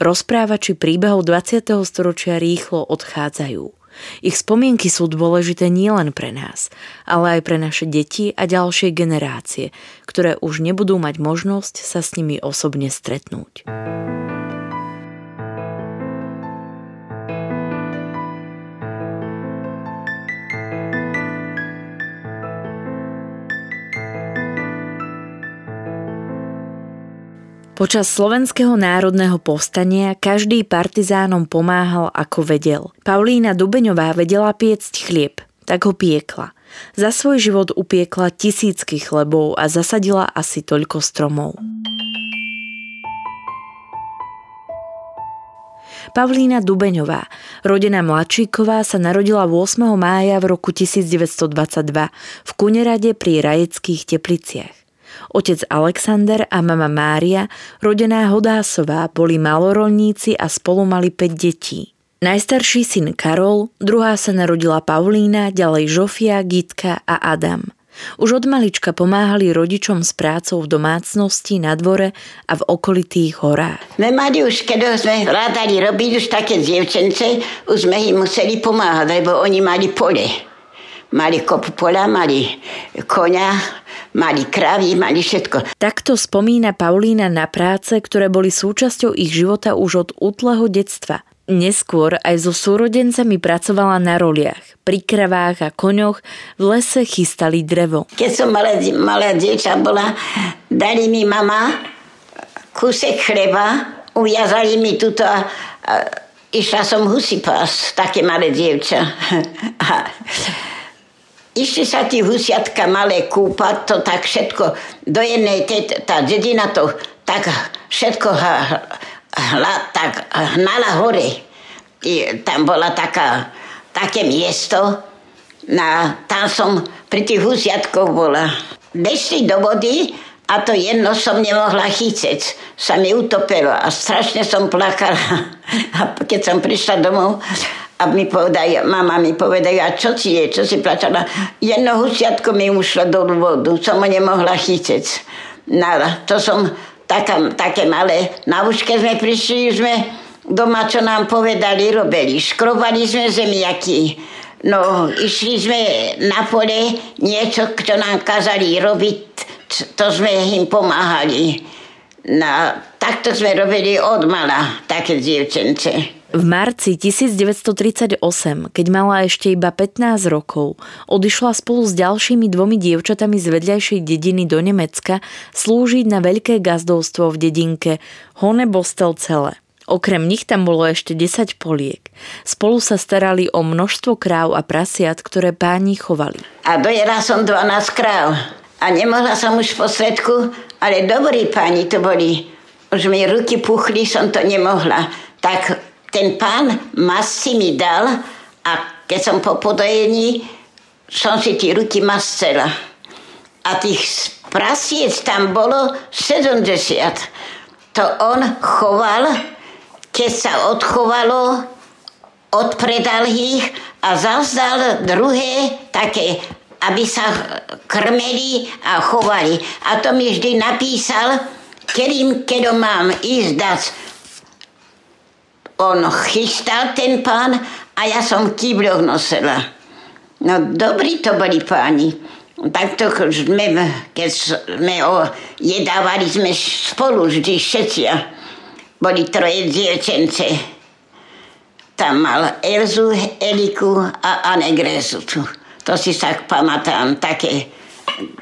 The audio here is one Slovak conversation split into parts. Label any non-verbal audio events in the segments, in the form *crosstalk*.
Rozprávači príbehov 20. storočia rýchlo odchádzajú. Ich spomienky sú dôležité nielen pre nás, ale aj pre naše deti a ďalšie generácie, ktoré už nebudú mať možnosť sa s nimi osobne stretnúť. Počas slovenského národného povstania každý partizánom pomáhal ako vedel. Paulína Dubeňová vedela piecť chlieb, tak ho piekla. Za svoj život upiekla tisícky chlebov a zasadila asi toľko stromov. Pavlína Dubeňová, rodená Mladšíková, sa narodila 8. mája v roku 1922 v Kunerade pri Rajeckých tepliciach. Otec Alexander a mama Mária, rodená Hodásová, boli malorolníci a spolu mali 5 detí. Najstarší syn Karol, druhá sa narodila Paulína, ďalej Žofia, Gitka a Adam. Už od malička pomáhali rodičom s prácou v domácnosti, na dvore a v okolitých horách. My mali už, keď sme rádali robiť už také dievčence, už sme im museli pomáhať, lebo oni mali pole. Mali kopu pola, mali konia, mali kravy, mali všetko. Takto spomína Paulína na práce, ktoré boli súčasťou ich života už od útleho detstva. Neskôr aj so súrodencami pracovala na roliach. Pri kravách a koňoch v lese chystali drevo. Keď som malá, malá dievča bola, dali mi mama kúsek chleba, uviazali mi tuto a, a išla som husy pás, také malé dievča. *laughs* Išli sa tí husiatka malé kúpať, to tak všetko do jednej, tej, tá dedina to tak všetko hla, tak hnala hore. I tam bola taká, také miesto, na, tam som pri tých husiatkoch bola. Dešli do vody a to jedno som nemohla chyceť. Sa mi utopilo a strašne som plakala. *laughs* A keď som prišla domov, a mi povedajú, mama mi povedajú, a čo si je, čo si plačala? Jedno husiatko mi ušlo do vodu, som ho nemohla chytiť. No, to som taká, také malé. Na keď sme prišli, sme doma, čo nám povedali, robili. Škrobali sme zemiaky. No, išli sme na pole, niečo, čo nám kazali robiť, to sme im pomáhali. No, takto sme robili od mala, také dievčence. V marci 1938, keď mala ešte iba 15 rokov, odišla spolu s ďalšími dvomi dievčatami z vedľajšej dediny do Nemecka slúžiť na veľké gazdovstvo v dedinke Honebostel celé. Okrem nich tam bolo ešte 10 poliek. Spolu sa starali o množstvo kráv a prasiat, ktoré páni chovali. A dojela som 12 kráv. A nemohla som už v posledku, ale dobrí páni to boli. Už mi ruky puchli, som to nemohla. Tak ten pán masy mi dal a keď som po podojení, som si tie ruky mascela. A tých prasiec tam bolo 70. To on choval, keď sa odchovalo, odpredal ich a zazdal druhé také, aby sa krmeli a chovali. A to mi vždy napísal, keď keď mám ísť dať on chystal ten pán a ja som kýbľoch nosila. No dobrí to boli páni. Takto sme, keď sme o, jedávali sme spolu vždy všetci. Boli troje dievčence. Tam mal Elzu, Eliku a Anegresu. To si sa pamätám, také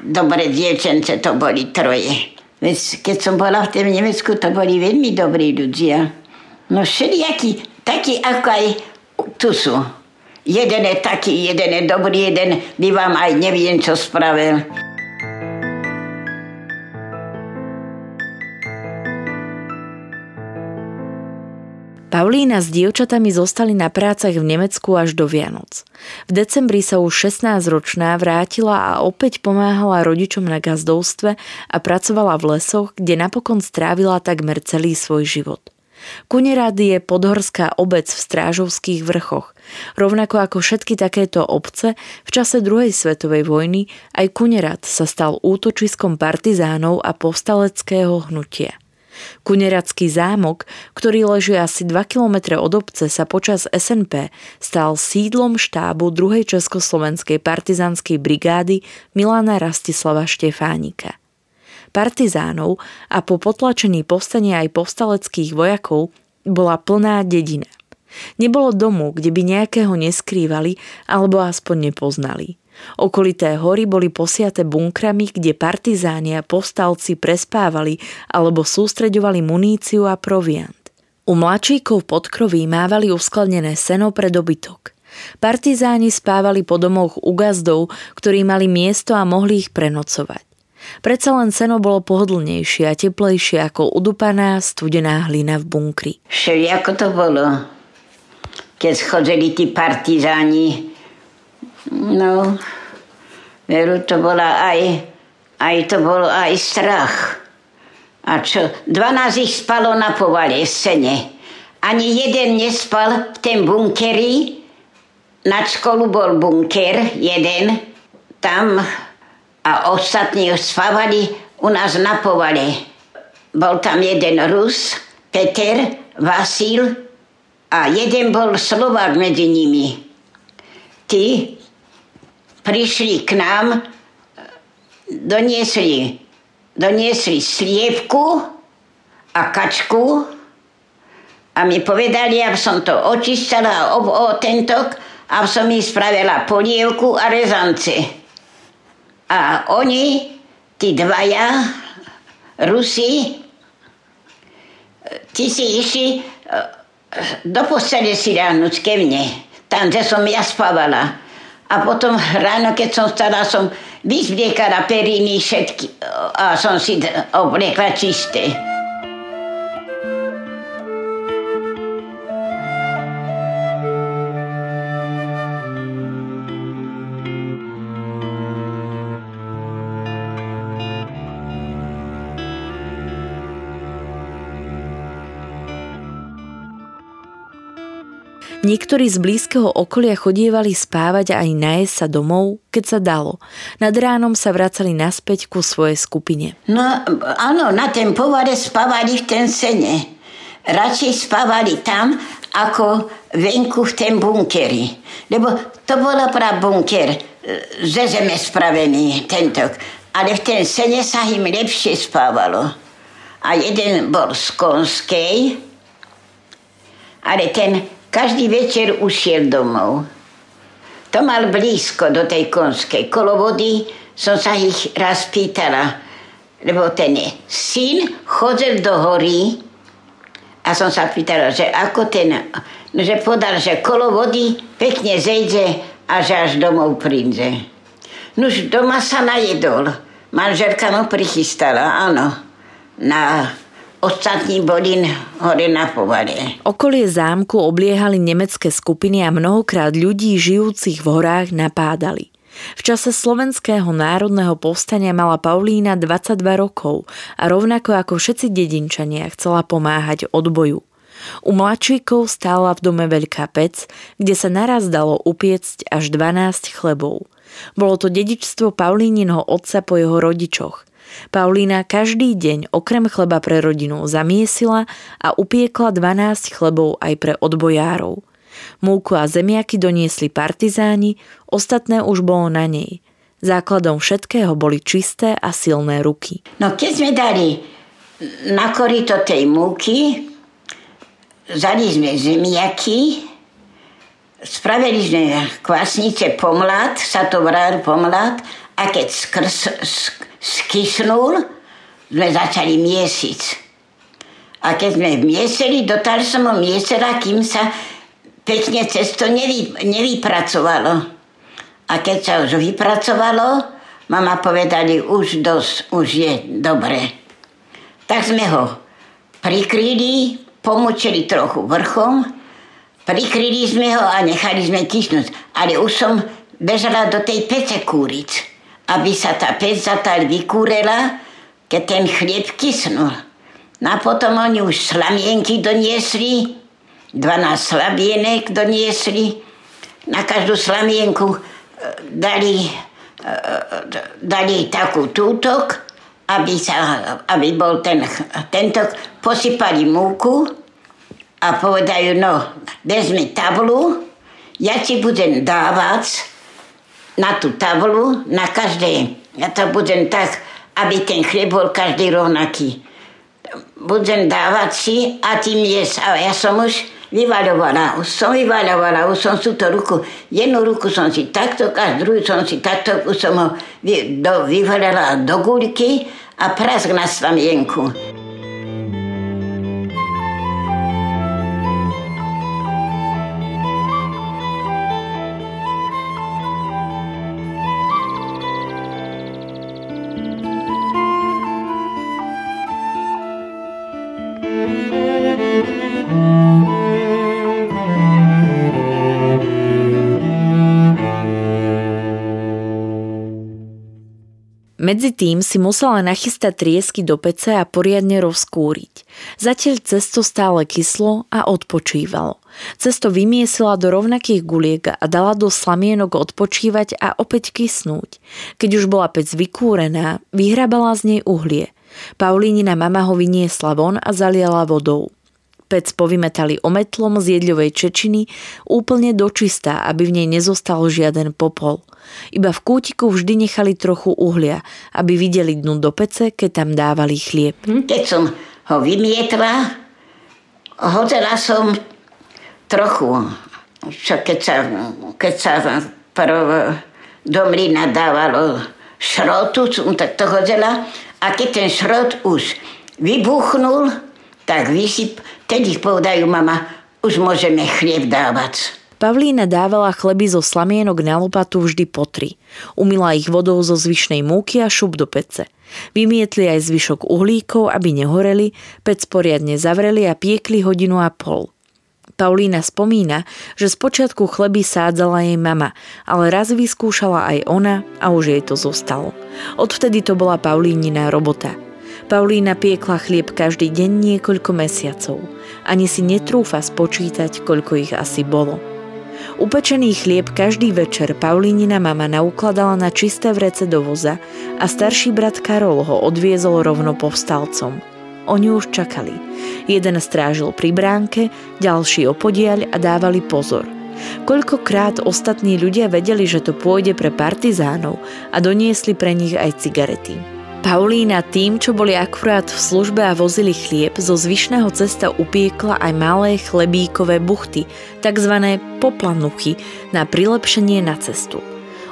dobré dievčence to boli troje. Keď som bola v tom Nemecku, to boli veľmi dobrí ľudia. No všelijaký, taký ako aj tu sú. Jeden je taký, jeden je dobrý, jeden by vám aj neviem, čo spravil. Paulína s dievčatami zostali na prácach v Nemecku až do Vianoc. V decembri sa už 16-ročná vrátila a opäť pomáhala rodičom na gazdovstve a pracovala v lesoch, kde napokon strávila takmer celý svoj život. Kunerad je podhorská obec v Strážovských vrchoch. Rovnako ako všetky takéto obce, v čase druhej svetovej vojny aj Kunerad sa stal útočiskom partizánov a povstaleckého hnutia. Kuneradský zámok, ktorý leží asi 2 km od obce, sa počas SNP stal sídlom štábu 2. Československej partizánskej brigády Milana Rastislava Štefánika. Partizánov a po potlačení povstania aj povstaleckých vojakov bola plná dedina. Nebolo domu, kde by nejakého neskrývali alebo aspoň nepoznali. Okolité hory boli posiate bunkrami, kde partizáni a povstalci prespávali alebo sústreďovali muníciu a proviant. U mladšíkov pod kroví mávali uskladnené seno pre dobytok. Partizáni spávali po domoch u gazdov, ktorí mali miesto a mohli ich prenocovať. Predsa len seno bolo pohodlnejšie a teplejšie ako udupaná studená hlina v bunkri. Všeli ako to bolo, keď chodili tí partizáni No, veru, to bola aj, aj to bolo aj strach. A čo, 12 ich spalo na povale, sene. Ani jeden nespal v ten bunkeri. Na školu bol bunker, jeden. Tam a ostatní spávali u nás na povale. Bol tam jeden Rus, Peter, Vasil a jeden bol Slovák medzi nimi. Tí prišli k nám, doniesli, doniesli sliepku a kačku a mi povedali, aby som to očistila o, o tentok a som mi spravila polievku a rezance. A oni, tí dvaja, Rusi, ti si išli eh, do postele si ránuť ke mne, tam, kde som ja spávala. A potom ráno, keď som stala, som vyzbliekala periny všetky a som si obliekla čisté. Niektorí z blízkeho okolia chodievali spávať a aj najesť sa domov, keď sa dalo. Nad ránom sa vracali naspäť ku svojej skupine. No áno, na ten povare spávali v ten sene. Radšej spávali tam, ako venku v ten bunkeri. Lebo to bolo pra bunker, ze zeme spravený tento. Ale v ten sene sa im lepšie spávalo. A jeden bol z Konskej, ale ten každý večer ušiel domov. To mal blízko do tej konskej. Kolo vody som sa ich raz pýtala, lebo ten syn chodil do hory a som sa pýtala, že ako ten, no, že podal, že kolo vody pekne zejde a že až domov príde. Nož doma sa najedol. Manželka mu prichystala, áno, na Ostatní boli hore na povare. Okolie zámku obliehali nemecké skupiny a mnohokrát ľudí žijúcich v horách napádali. V čase slovenského národného povstania mala Paulína 22 rokov a rovnako ako všetci dedinčania chcela pomáhať odboju. U mladšíkov stála v dome veľká pec, kde sa naraz dalo upiecť až 12 chlebov. Bolo to dedičstvo Paulíninho otca po jeho rodičoch. Paulína každý deň okrem chleba pre rodinu zamiesila a upiekla 12 chlebov aj pre odbojárov. Múku a zemiaky doniesli partizáni, ostatné už bolo na nej. Základom všetkého boli čisté a silné ruky. No keď sme dali na korito tej múky, zali sme zemiaky, spravili sme kvasnice pomlad, sa to vrál pomlad a keď skrs, sk, skysnul, sme začali miesiť. A keď sme miesili, dotal som ho miesila, kým sa pekne cesto nevy, nevypracovalo. A keď sa už vypracovalo, mama povedali, už dosť, už je dobre. Tak sme ho prikryli pomočili trochu vrchom, prikryli sme ho a nechali sme kysnúť. Ale už som bežala do tej pece kúriť, aby sa tá pec zatáľ vykúrela, keď ten chlieb kysnul. No a potom oni už slamienky doniesli, 12 slabienek doniesli, na každú slamienku e, dali, e, dali takú tútok, aby, sa, aby bol ten, tento, posypali múku a povedajú, no, vezmi tablu, ja ti budem dávať na tú tablu, na každé, ja to budem tak, aby ten chlieb bol každý rovnaký. Budem dávať si a tým jesť. A ja som už vyvaľovala, už som vyvaľovala, už som sú to ruku, jednu ruku som si takto, a druhú som si takto, už som ho vy, do, vyvaľala do gulky a prask na slamienku. Medzi tým si musela nachystať triesky do pece a poriadne rozkúriť. Zatiaľ cesto stále kyslo a odpočívalo. Cesto vymiesila do rovnakých guliek a dala do slamienok odpočívať a opäť kysnúť. Keď už bola pec vykúrená, vyhrabala z nej uhlie. Paulínina mama ho vyniesla von a zaliala vodou. Pec povymetali ometlom z jedľovej čečiny úplne dočistá, aby v nej nezostal žiaden popol. Iba v kútiku vždy nechali trochu uhlia, aby videli dnu do pece, keď tam dávali chlieb. Hm? Keď som ho vymietla, hodila som trochu, čo keď sa, keď sa prv do mlyna dávalo šrotu, som tak to hodila a keď ten šrot už vybuchnul, tak vysyp, Tedy povedajú mama, už môžeme chlieb dávať. Pavlína dávala chleby zo slamienok na lopatu vždy po tri. Umila ich vodou zo zvyšnej múky a šup do pece. Vymietli aj zvyšok uhlíkov, aby nehoreli, pec poriadne zavreli a piekli hodinu a pol. Paulína spomína, že spočiatku chleby sádzala jej mama, ale raz vyskúšala aj ona a už jej to zostalo. Odvtedy to bola Paulínina robota – Paulína piekla chlieb každý deň niekoľko mesiacov. Ani si netrúfa spočítať, koľko ich asi bolo. Upečený chlieb každý večer Paulínina mama naukladala na čisté vrece do voza a starší brat Karol ho odviezol rovno povstalcom. Oni už čakali. Jeden strážil pri bránke, ďalší opodiaľ a dávali pozor. Koľkokrát ostatní ľudia vedeli, že to pôjde pre partizánov a doniesli pre nich aj cigarety. Paulína tým, čo boli akurát v službe a vozili chlieb, zo zvyšného cesta upiekla aj malé chlebíkové buchty, tzv. poplanuchy, na prilepšenie na cestu.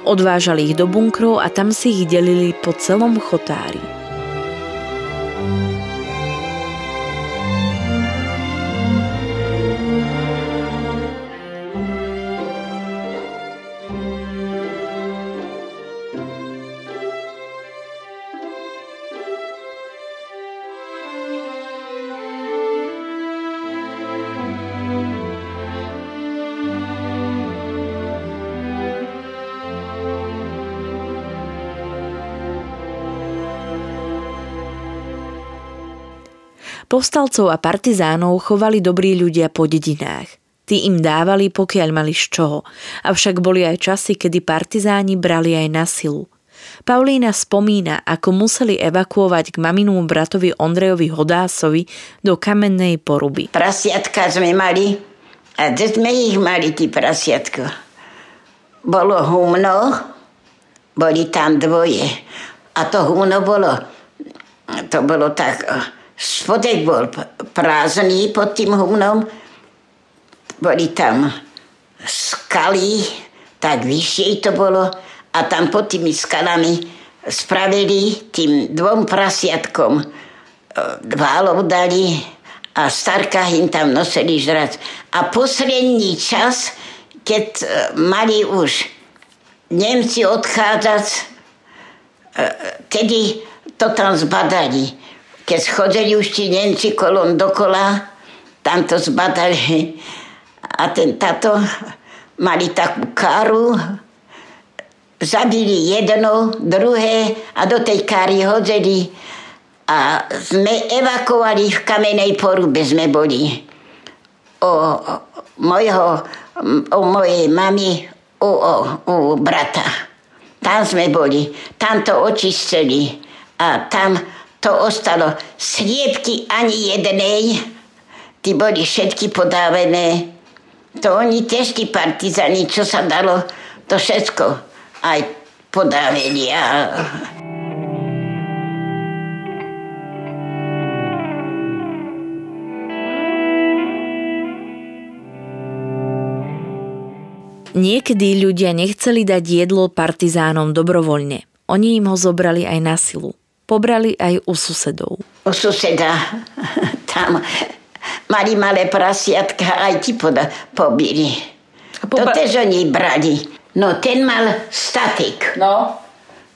Odvážali ich do bunkrov a tam si ich delili po celom chotári. Povstalcov a partizánov chovali dobrí ľudia po dedinách. Tí im dávali, pokiaľ mali z čoho. Avšak boli aj časy, kedy partizáni brali aj na silu. Paulína spomína, ako museli evakuovať k maminúmu bratovi Ondrejovi Hodásovi do kamennej poruby. Prasiatka sme mali a kde sme ich mali, tí prasiatko. Bolo humno, boli tam dvoje. A to humno bolo, to bolo tak spodek bol prázdny pod tým humnom, boli tam skaly, tak vyššie to bolo a tam pod tými skalami spravili tým dvom prasiatkom e, válov dali a starka im tam nosili žrať. A posledný čas, keď e, mali už Nemci odchádzať, e, tedy to tam zbadali keď chodili už ti Nemci kolom dokola, tam to zbadali a ten tato mali takú karu, zabili jedno, druhé a do tej kary hodzeli a sme evakovali v kamenej porube sme boli. O, mojho, o mojej mami, u, o, u brata. Tam sme boli, tam to očistili a tam to ostalo sliepky ani jednej, tí boli všetky podávené. To oni tiež tí partizani, čo sa dalo, to všetko aj podávili. A... Niekedy ľudia nechceli dať jedlo partizánom dobrovoľne. Oni im ho zobrali aj na silu. Pobrali aj u susedov. U suseda. Tam mali malé prasiatka, aj ti poda, pobili. To tež oni brali. No, ten mal statik. No,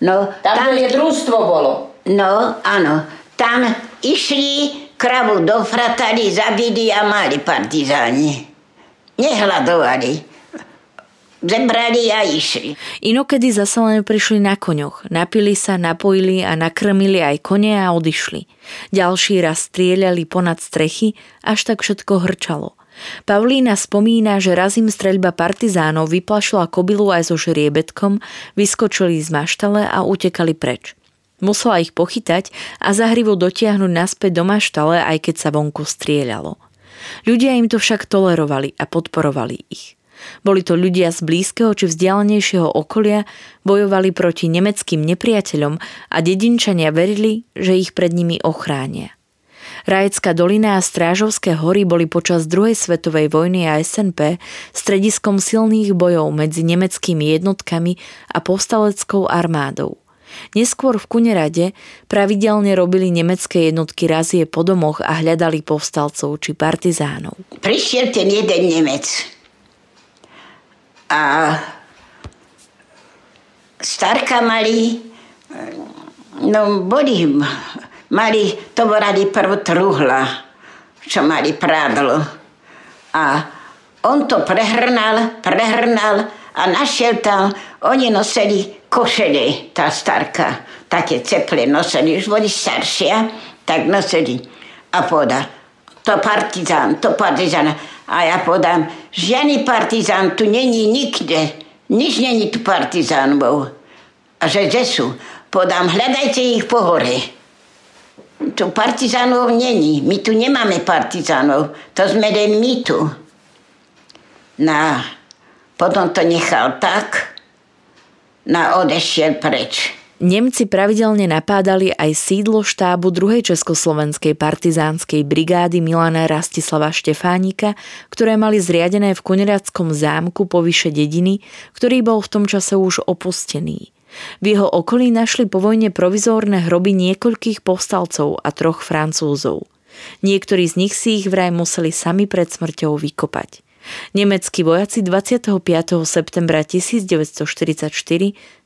No, tam, tam je družstvo bolo. No, áno. Tam išli, kravu dofratali, zabili a mali partizáni. Nehľadovali. Zebrali a išli. Inokedy zase len prišli na koňoch. Napili sa, napojili a nakrmili aj kone a odišli. Ďalší raz strieľali ponad strechy, až tak všetko hrčalo. Pavlína spomína, že raz im streľba partizánov vyplašila kobilu aj so žriebetkom, vyskočili z maštale a utekali preč. Musela ich pochytať a zahrivo dotiahnuť naspäť do maštale, aj keď sa vonku strieľalo. Ľudia im to však tolerovali a podporovali ich. Boli to ľudia z blízkeho či vzdialenejšieho okolia, bojovali proti nemeckým nepriateľom a dedinčania verili, že ich pred nimi ochránia. Rajecká dolina a Strážovské hory boli počas druhej svetovej vojny a SNP strediskom silných bojov medzi nemeckými jednotkami a povstaleckou armádou. Neskôr v Kunerade pravidelne robili nemecké jednotky razie po domoch a hľadali povstalcov či partizánov. Prišiel ten jeden Nemec a starka mali, no boli, mali, to volali prv truhla, čo mali prádlo. A on to prehrnal, prehrnal a našiel tam, oni nosili košele, tá starka, také ceple nosili, už boli staršia, tak nosili. A poda, to partizán, to partizán. A ja podám, žiadny partizán tu není nikde. Nič není tu partizánov. A že kde sú? Podám, hľadajte ich po hore. Tu partizánov není. My tu nemáme partizánov. To sme len my tu. Na, potom to nechal tak, na odešiel preč. Nemci pravidelne napádali aj sídlo štábu druhej československej partizánskej brigády Milana Rastislava Štefánika, ktoré mali zriadené v Kunerackom zámku po vyše dediny, ktorý bol v tom čase už opustený. V jeho okolí našli po vojne provizórne hroby niekoľkých povstalcov a troch francúzov. Niektorí z nich si ich vraj museli sami pred smrťou vykopať. Nemeckí vojaci 25. septembra 1944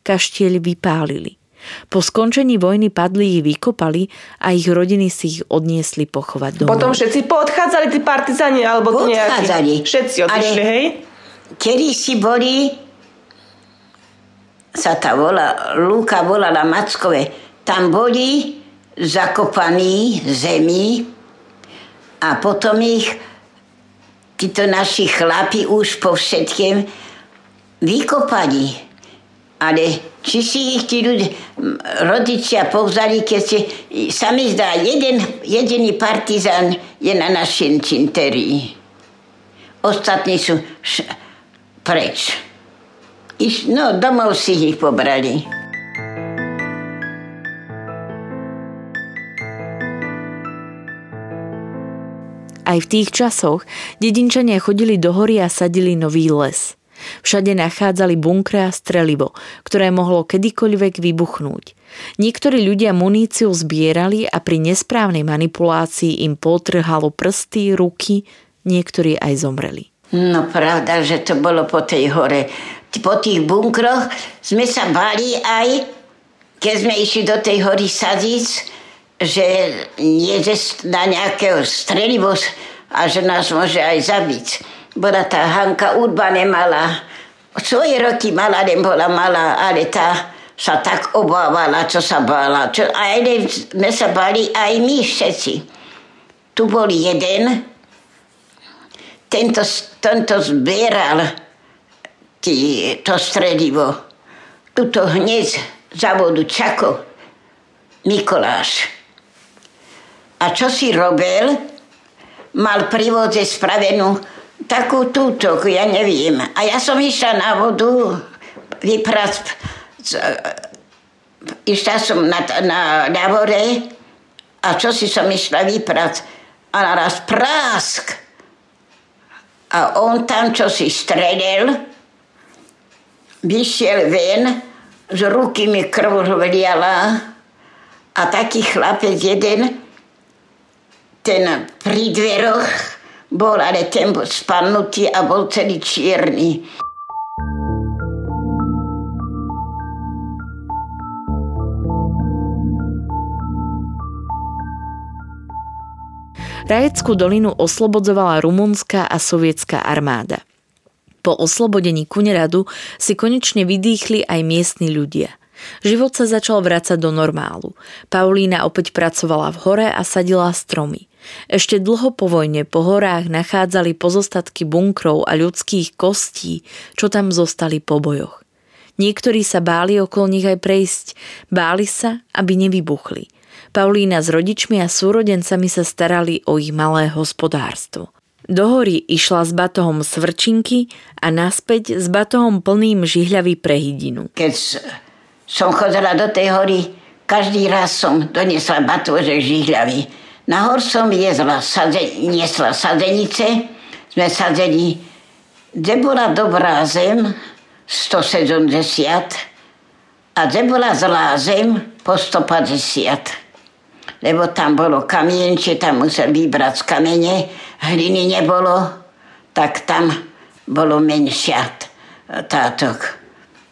kaštieľ vypálili. Po skončení vojny padli ich vykopali a ich rodiny si ich odniesli pochovať domov. Potom všetci poodchádzali tí partizani alebo Poodchádzali. nejakí? Všetci odišli, Ale hej? Kedy si boli, sa tá volá, Lúka volala Mackové, tam boli zakopaní zemi a potom ich títo naši chlapi už po všetkém vykopali. Ale či si ich tí ľudia, rodičia povzali, keď si, sa mi zdá, jeden, jediný partizán je na našej cinterii. Ostatní sú š, preč. Iš, no, domov si ich pobrali. Aj v tých časoch dedinčania chodili do hory a sadili nový les. Všade nachádzali bunkre a strelivo, ktoré mohlo kedykoľvek vybuchnúť. Niektorí ľudia muníciu zbierali a pri nesprávnej manipulácii im potrhalo prsty, ruky, niektorí aj zomreli. No pravda, že to bolo po tej hore. Po tých bunkroch sme sa báli aj, keď sme išli do tej hory Sadic, že nie, že na nejakého strelivo a že nás môže aj zabiť. Bola tá Hanka Urba nemala, svoje roky mala, nebola malá, ale tá sa tak obávala, čo sa bála. Čo, aj sme sa báli aj my všetci. Tu bol jeden, tento, tento zbieral tí, to stredivo. Tuto hneď za vodu Čako, Mikoláš. A čo si robil? Mal pri spravenú takú túto, ja neviem. A ja som išla na vodu vyprať išla som na, na, na vore a čo si som išla vyprať a naraz prásk. A on tam, čo si stredel, vyšiel ven, z ruky mi krv vliala a taký chlapec jeden, ten pri dveroch bol, ale ten bol spadnutý a bol celý čierny. Rajeckú dolinu oslobodzovala rumunská a sovietská armáda. Po oslobodení Kuneradu si konečne vydýchli aj miestni ľudia. Život sa začal vrácať do normálu. Paulína opäť pracovala v hore a sadila stromy. Ešte dlho po vojne po horách nachádzali pozostatky bunkrov a ľudských kostí, čo tam zostali po bojoch. Niektorí sa báli okolo nich aj prejsť, báli sa, aby nevybuchli. Paulína s rodičmi a súrodencami sa starali o ich malé hospodárstvo. Do hory išla s batohom svrčinky a naspäť s batohom plným žihľavy pre hydinu. Keď som chodila do tej hory, každý raz som donesla batôžek žihľavy. Nahor som jezla, sadze, niesla sadzenice, sme sadzeli, kde bola dobrá zem, 170, a kde bola zlá zem, po 150 lebo tam bolo kamienče, tam musel vybrať z kamene, hliny nebolo, tak tam bolo menšia táto.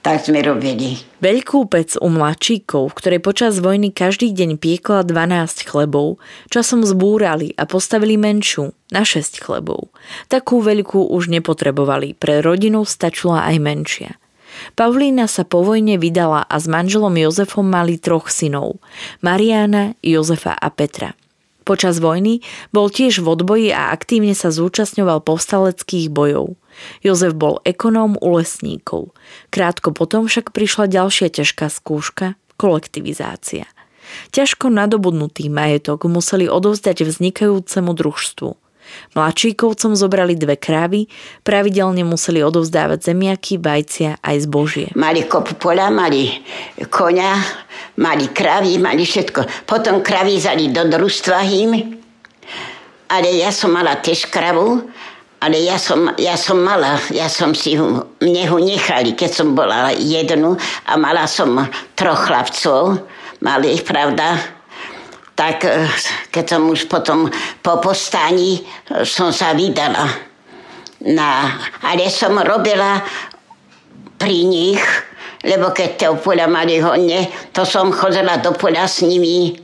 Tak sme robili. Veľkú pec u mladšíkov, ktoré počas vojny každý deň piekla 12 chlebov, časom zbúrali a postavili menšiu na 6 chlebov. Takú veľkú už nepotrebovali, pre rodinu stačila aj menšia. Pavlína sa po vojne vydala a s manželom Jozefom mali troch synov. Mariana, Jozefa a Petra. Počas vojny bol tiež v odboji a aktívne sa zúčastňoval povstaleckých bojov. Jozef bol ekonóm u lesníkov. Krátko potom však prišla ďalšia ťažká skúška – kolektivizácia. Ťažko nadobudnutý majetok museli odovzdať vznikajúcemu družstvu. Mladšíkovcom zobrali dve krávy, pravidelne museli odovzdávať zemiaky, vajcia aj zbožie. Mali kopu pola, mali konia, mali krávy, mali všetko. Potom kravy zali do družstva hým, ale ja som mala tiež kravu, ale ja som, ja som mala, ja som si ho, mne ho nechali, keď som bola jednu a mala som troch chlapcov, mali ich, pravda, tak e, keď som už potom po postaní e, som sa vydala. Na, ale som robila pri nich, lebo keď to poľa mali honne, to som chodila do poľa s nimi,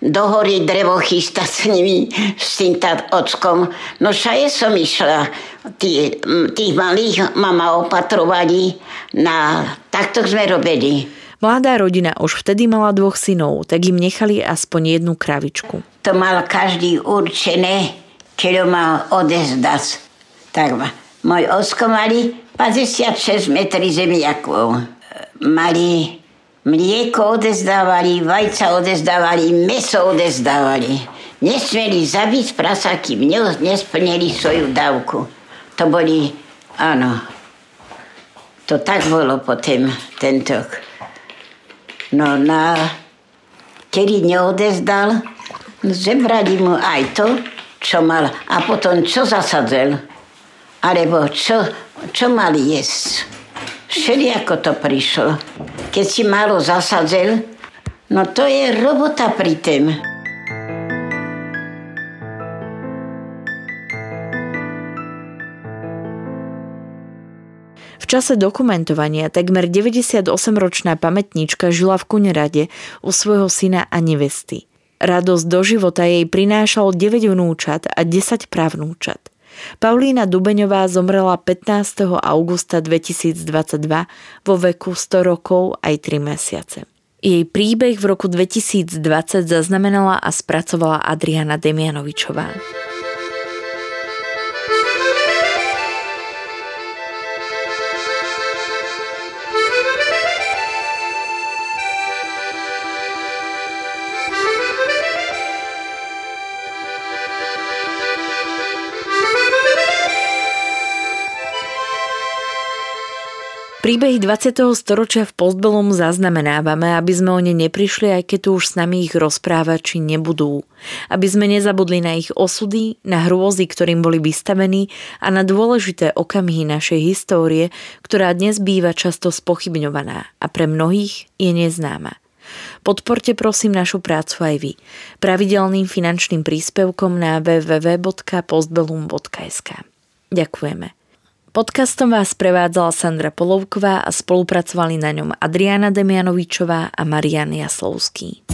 do hory drevo chystať s nimi, s tým ockom. No šaje som išla, tí, tých malých mama opatrovali, na, takto sme robili. Mladá rodina už vtedy mala dvoch synov, tak im nechali aspoň jednu kravičku. To mal každý určené, ho mal odezdať. Tak môj osko mali 56 metrí zemiakov. Mali mlieko odezdávali, vajca odezdávali, meso odezdávali. Nesmeli zabiť prasa, kým nesplnili svoju dávku. To boli, áno, to tak bolo potom tento No na, kedy neodezdal, zebrali mu aj to, čo mal. A potom čo zasadzel? Alebo čo, čo mali jesť? Všeli ako to prišlo. Keď si málo zasadzel, no to je robota pri tém. čase dokumentovania takmer 98-ročná pamätníčka žila v Kunerade u svojho syna a nevesty. Radosť do života jej prinášal 9 vnúčat a 10 pravnúčat. Paulína Dubeňová zomrela 15. augusta 2022 vo veku 100 rokov aj 3 mesiace. Jej príbeh v roku 2020 zaznamenala a spracovala Adriana Demianovičová. Príbehy 20. storočia v Postbelom zaznamenávame, aby sme o ne neprišli, aj keď tu už s nami ich rozprávači nebudú. Aby sme nezabudli na ich osudy, na hrôzy, ktorým boli vystavení a na dôležité okamihy našej histórie, ktorá dnes býva často spochybňovaná a pre mnohých je neznáma. Podporte prosím našu prácu aj vy. Pravidelným finančným príspevkom na www.postbellum.sk. Ďakujeme. Podcastom vás prevádzala Sandra Polovková a spolupracovali na ňom Adriana Demianovičová a Marian Jaslovský.